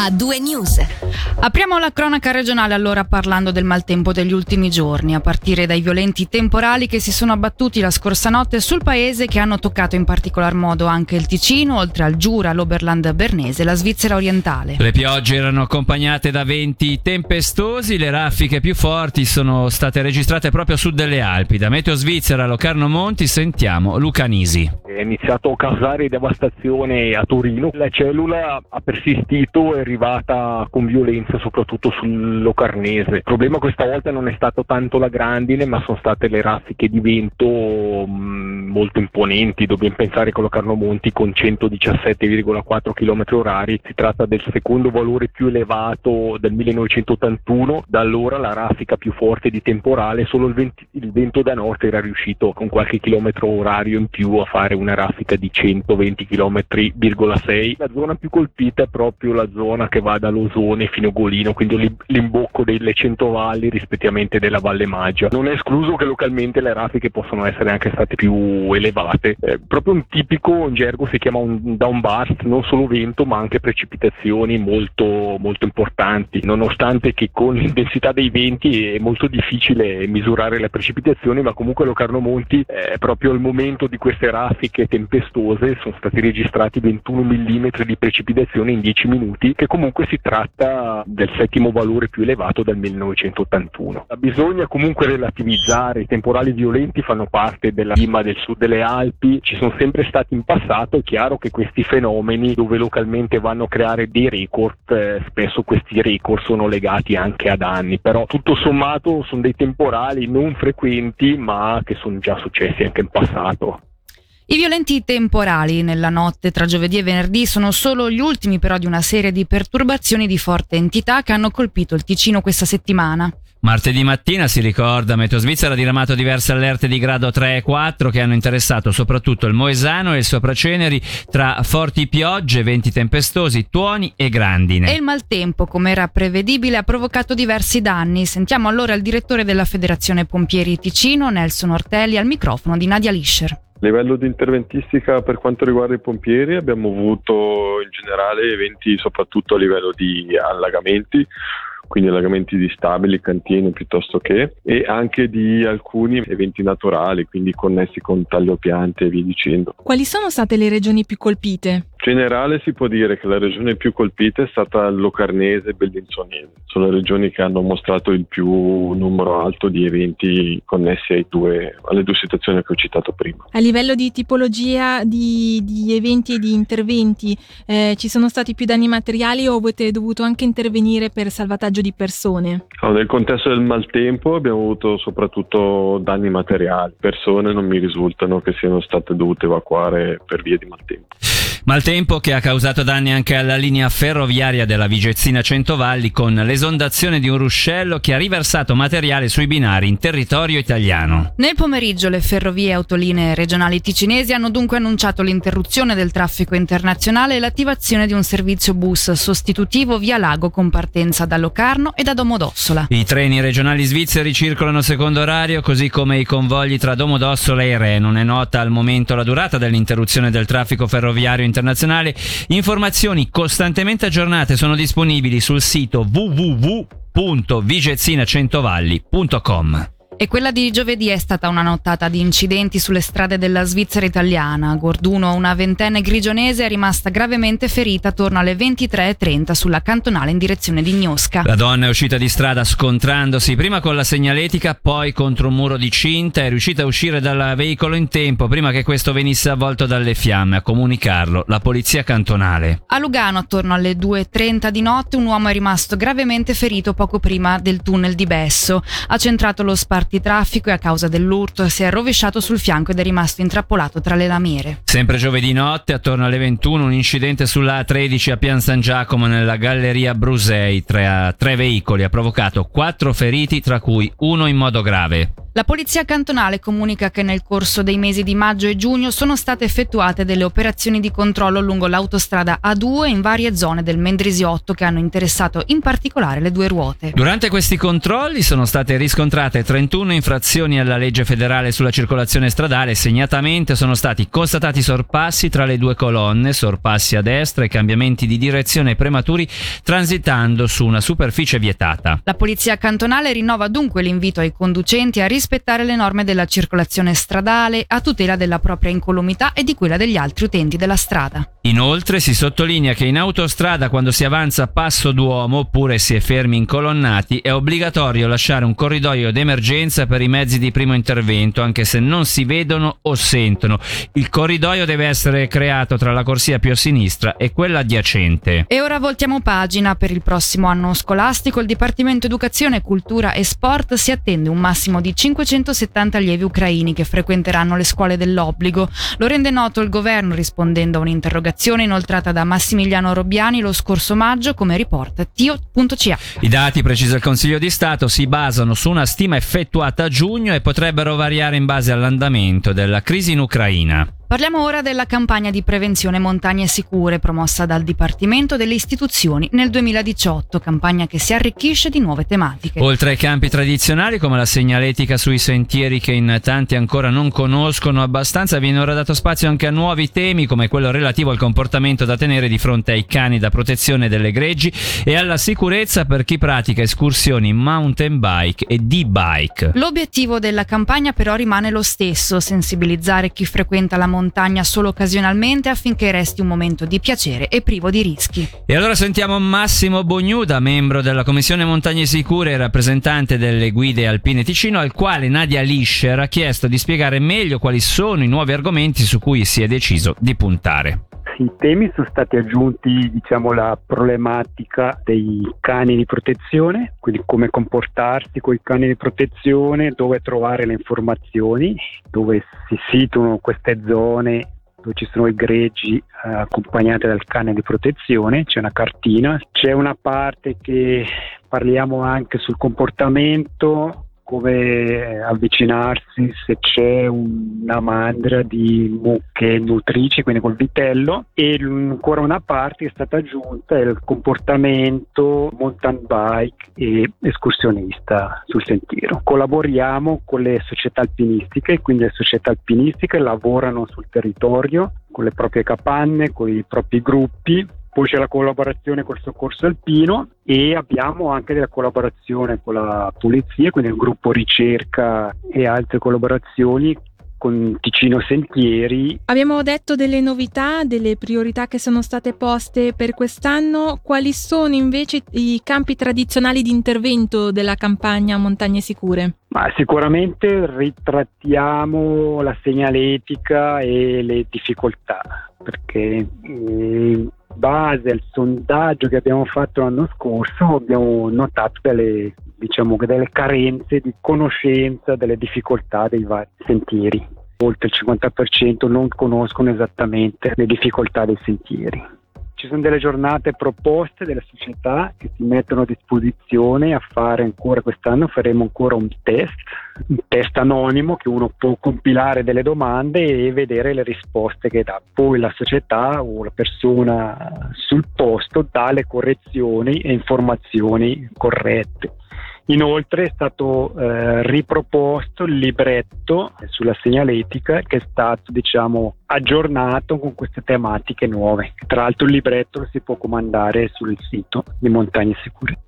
a due news. Apriamo la cronaca regionale allora parlando del maltempo degli ultimi giorni, a partire dai violenti temporali che si sono abbattuti la scorsa notte sul paese che hanno toccato in particolar modo anche il Ticino, oltre al Giura, l'Oberland bernese e la Svizzera orientale. Le piogge erano accompagnate da venti tempestosi, le raffiche più forti sono state registrate proprio a sud delle Alpi. Da Meteo Svizzera a Locarno Monti sentiamo Luca Nisi. È iniziato a causare devastazione a Torino, la cellula ha persistito e arrivata con violenza soprattutto sul Locarnese. Il problema questa volta non è stato tanto la grandine, ma sono state le raffiche di vento mh, mm, molto imponenti. Dobbiamo pensare che Locarno Monti con 117,4 km orari si tratta del secondo valore più elevato del 1981. Da allora la raffica più forte di temporale, solo il, venti, il vento da nord era riuscito con qualche chilometro orario in più a fare una raffica di 120 km,6. La zona più colpita è proprio la zona zona che va da fino a Golino, quindi l'imbocco delle Centovalli rispettivamente della Valle Maggia. Non è escluso che localmente le raffiche possono essere anche state più elevate. Eh, proprio un tipico in gergo si chiama un downburst, non solo vento ma anche precipitazioni molto, molto importanti, nonostante che con l'intensità dei venti è molto difficile misurare le precipitazioni, ma comunque Locarno Monti è proprio al momento di queste raffiche tempestose sono stati registrati 21 mm di precipitazione in 10 minuti che comunque si tratta del settimo valore più elevato del 1981. Bisogna comunque relativizzare, i temporali violenti fanno parte della cima del sud delle Alpi, ci sono sempre stati in passato, è chiaro che questi fenomeni dove localmente vanno a creare dei record, eh, spesso questi record sono legati anche a danni, però tutto sommato sono dei temporali non frequenti ma che sono già successi anche in passato. I violenti temporali nella notte tra giovedì e venerdì sono solo gli ultimi però di una serie di perturbazioni di forte entità che hanno colpito il Ticino questa settimana. Martedì mattina si ricorda, Meteo Svizzera ha diramato diverse allerte di grado 3 e 4 che hanno interessato soprattutto il Moesano e il Sopraceneri tra forti piogge, venti tempestosi, tuoni e grandine. E il maltempo, come era prevedibile, ha provocato diversi danni. Sentiamo allora il direttore della Federazione Pompieri Ticino, Nelson Ortelli, al microfono di Nadia Lischer. A livello di interventistica per quanto riguarda i pompieri abbiamo avuto in generale eventi soprattutto a livello di allagamenti, quindi allagamenti di stabili, cantine piuttosto che, e anche di alcuni eventi naturali, quindi connessi con tagliopiante e via dicendo. Quali sono state le regioni più colpite? Generale si può dire che la regione più colpita è stata Locarnese e Bellinzonese. Sono le regioni che hanno mostrato il più numero alto di eventi connessi due, alle due situazioni che ho citato prima. A livello di tipologia di, di eventi e di interventi, eh, ci sono stati più danni materiali o avete dovuto anche intervenire per salvataggio di persone? No, nel contesto del maltempo abbiamo avuto soprattutto danni materiali. Persone non mi risultano che siano state dovute evacuare per via di maltempo. Maltempo che ha causato danni anche alla linea ferroviaria della Vigezzina Centovalli con l'esondazione di un ruscello che ha riversato materiale sui binari in territorio italiano. Nel pomeriggio le ferrovie autolinee regionali ticinesi hanno dunque annunciato l'interruzione del traffico internazionale e l'attivazione di un servizio bus sostitutivo via Lago con partenza da Locarno e da Domodossola. I treni regionali svizzeri circolano secondo orario così come i convogli tra Domodossola e Re. Non è nota al momento la durata dell'interruzione del traffico ferroviario internazionale internazionale. Informazioni costantemente aggiornate sono disponibili sul sito www.vigezzinacentovalli.com. E quella di giovedì è stata una nottata di incidenti sulle strade della Svizzera italiana. Gorduno una ventenne grigionese è rimasta gravemente ferita attorno alle 23.30 sulla cantonale in direzione di Gnosca. La donna è uscita di strada scontrandosi prima con la segnaletica, poi contro un muro di cinta. È riuscita a uscire dal veicolo in tempo prima che questo venisse avvolto dalle fiamme. A comunicarlo la polizia cantonale. A Lugano, attorno alle 2.30 di notte, un uomo è rimasto gravemente ferito poco prima del tunnel di Besso. Ha centrato lo spartito traffico e a causa dell'urto si è rovesciato sul fianco ed è rimasto intrappolato tra le lamiere. Sempre giovedì notte, attorno alle 21, un incidente sulla A13 a Pian San Giacomo nella galleria Brusei tra tre veicoli ha provocato quattro feriti, tra cui uno in modo grave. La polizia cantonale comunica che nel corso dei mesi di maggio e giugno sono state effettuate delle operazioni di controllo lungo l'autostrada A2 in varie zone del Mendrisiotto che hanno interessato in particolare le due ruote. Durante questi controlli sono state riscontrate 31 infrazioni alla legge federale sulla circolazione stradale, segnatamente sono stati constatati sorpassi tra le due colonne, sorpassi a destra e cambiamenti di direzione prematuri transitando su una superficie vietata. La polizia cantonale rinnova dunque l'invito ai conducenti a rispettare rispettare le norme della circolazione stradale a tutela della propria incolumità e di quella degli altri utenti della strada. Inoltre si sottolinea che in autostrada quando si avanza a passo d'uomo oppure si è fermi incolonnati è obbligatorio lasciare un corridoio d'emergenza per i mezzi di primo intervento anche se non si vedono o sentono. Il corridoio deve essere creato tra la corsia più a sinistra e quella adiacente. E ora voltiamo pagina. Per il prossimo anno scolastico il Dipartimento Educazione, Cultura e Sport si attende un massimo di 5 570 allievi ucraini che frequenteranno le scuole dell'obbligo. Lo rende noto il governo rispondendo a un'interrogazione inoltrata da Massimiliano Robbiani lo scorso maggio, come riporta Tio.ca. I dati, precisa il Consiglio di Stato, si basano su una stima effettuata a giugno e potrebbero variare in base all'andamento della crisi in Ucraina. Parliamo ora della campagna di prevenzione montagne sicure promossa dal Dipartimento delle Istituzioni nel 2018, campagna che si arricchisce di nuove tematiche. Oltre ai campi tradizionali come la segnaletica sui sentieri che in tanti ancora non conoscono abbastanza, viene ora dato spazio anche a nuovi temi come quello relativo al comportamento da tenere di fronte ai cani da protezione delle greggi e alla sicurezza per chi pratica escursioni mountain bike e d-bike. L'obiettivo della campagna però rimane lo stesso, sensibilizzare chi frequenta la montagna montagna solo occasionalmente affinché resti un momento di piacere e privo di rischi. E allora sentiamo Massimo Bognuda, membro della Commissione Montagne Sicure e rappresentante delle guide alpine Ticino, al quale Nadia Lischer ha chiesto di spiegare meglio quali sono i nuovi argomenti su cui si è deciso di puntare i temi sono stati aggiunti diciamo, la problematica dei cani di protezione, quindi come comportarsi con i cani di protezione, dove trovare le informazioni, dove si situano queste zone dove ci sono i greggi eh, accompagnati dal cane di protezione, c'è una cartina, c'è una parte che parliamo anche sul comportamento come avvicinarsi se c'è una mandria di mucche nutrici, quindi col vitello, e ancora una parte è stata aggiunta il comportamento mountain bike e escursionista sul sentiero. Collaboriamo con le società alpinistiche, quindi le società alpinistiche lavorano sul territorio con le proprie capanne, con i propri gruppi poi c'è la collaborazione col soccorso alpino e abbiamo anche della collaborazione con la polizia, quindi il gruppo ricerca e altre collaborazioni con Ticino Sentieri. Abbiamo detto delle novità, delle priorità che sono state poste per quest'anno. Quali sono invece i campi tradizionali di intervento della campagna Montagne Sicure? Ma sicuramente ritrattiamo la segnaletica e le difficoltà, perché in base al sondaggio che abbiamo fatto l'anno scorso abbiamo notato delle, diciamo, delle carenze di conoscenza delle difficoltà dei vari sentieri. Oltre il 50% non conoscono esattamente le difficoltà dei sentieri. Ci sono delle giornate proposte delle società che si mettono a disposizione a fare ancora quest'anno, faremo ancora un test, un test anonimo che uno può compilare delle domande e vedere le risposte che dà. Poi la società o la persona sul posto dà le correzioni e informazioni corrette. Inoltre è stato eh, riproposto il libretto sulla segnaletica che è stato diciamo, aggiornato con queste tematiche nuove. Tra l'altro il libretto lo si può comandare sul sito di Montagne Sicure.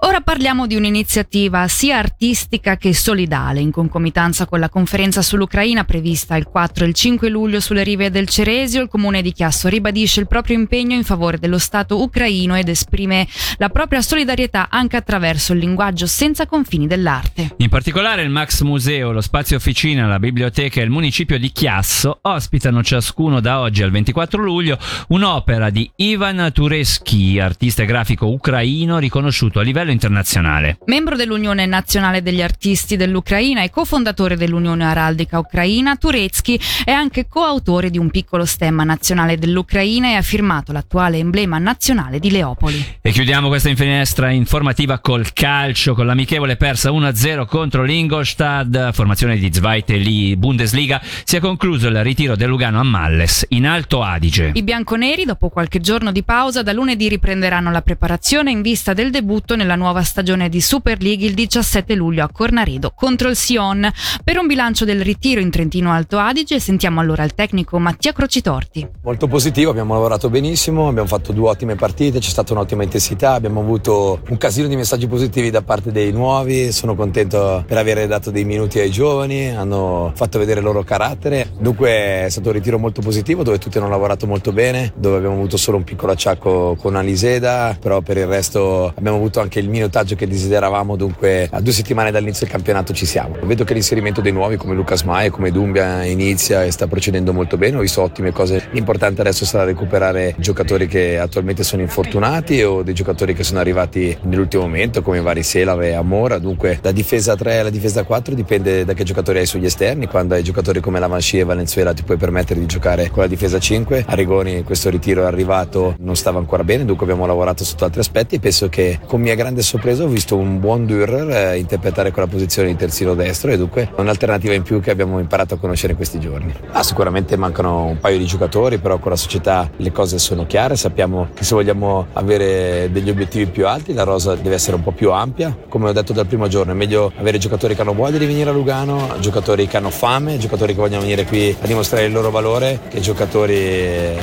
Ora parliamo di un'iniziativa sia artistica che solidale, in concomitanza con la conferenza sull'Ucraina prevista il 4 e il 5 luglio sulle rive del Ceresio. Il comune di Chiasso ribadisce il proprio impegno in favore dello Stato ucraino ed esprime la propria solidarietà anche attraverso il linguaggio senza confini dell'arte. In particolare il Max Museo, lo spazio officina, la biblioteca e il municipio di Chiasso ospitano ciascuno da oggi al 24 luglio un'opera di Ivan Tureschi, artista grafico ucraino riconosciuto a livello livello internazionale. Membro dell'Unione Nazionale degli Artisti dell'Ucraina e cofondatore dell'Unione Araldica Ucraina, Turetsky è anche coautore di un piccolo stemma nazionale dell'Ucraina e ha firmato l'attuale emblema nazionale di Leopoli. E chiudiamo questa finestra informativa col calcio, con l'amichevole persa 1-0 contro l'Ingolstadt, formazione di Zweite Bundesliga, si è concluso il ritiro del Lugano a Malles, in Alto Adige. I bianconeri, dopo qualche giorno di pausa, da lunedì riprenderanno la preparazione in vista del debutto nella nuova stagione di Super League il 17 luglio a Cornaredo contro il Sion. Per un bilancio del ritiro in Trentino Alto Adige sentiamo allora il tecnico Mattia Crocitorti. Molto positivo, abbiamo lavorato benissimo, abbiamo fatto due ottime partite, c'è stata un'ottima intensità, abbiamo avuto un casino di messaggi positivi da parte dei nuovi, sono contento per aver dato dei minuti ai giovani, hanno fatto vedere il loro carattere, dunque è stato un ritiro molto positivo dove tutti hanno lavorato molto bene, dove abbiamo avuto solo un piccolo acciacco con Aliseda, però per il resto abbiamo avuto anche il minutaggio che desideravamo, dunque a due settimane dall'inizio del campionato ci siamo. Vedo che l'inserimento dei nuovi come Lucas Mai, come Dumbia inizia e sta procedendo molto bene, ho visto ottime cose, l'importante adesso sarà recuperare giocatori che attualmente sono infortunati o dei giocatori che sono arrivati nell'ultimo momento come Varisela e Amora, dunque la difesa 3 e la difesa 4 dipende da che giocatori hai sugli esterni, quando hai giocatori come Lavanci e Valenzuela ti puoi permettere di giocare con la difesa 5, Arrigoni questo ritiro è arrivato non stava ancora bene, dunque abbiamo lavorato sotto altri aspetti. E penso che con mia grande sorpresa ho visto un buon Dürer eh, interpretare quella posizione di terzino destro e dunque un'alternativa in più che abbiamo imparato a conoscere in questi giorni. Ah, sicuramente mancano un paio di giocatori, però con la società le cose sono chiare, sappiamo che se vogliamo avere degli obiettivi più alti la rosa deve essere un po' più ampia, come ho detto dal primo giorno è meglio avere giocatori che hanno voglia di venire a Lugano, giocatori che hanno fame, giocatori che vogliono venire qui a dimostrare il loro valore che giocatori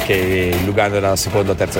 che Lugano è la seconda o terza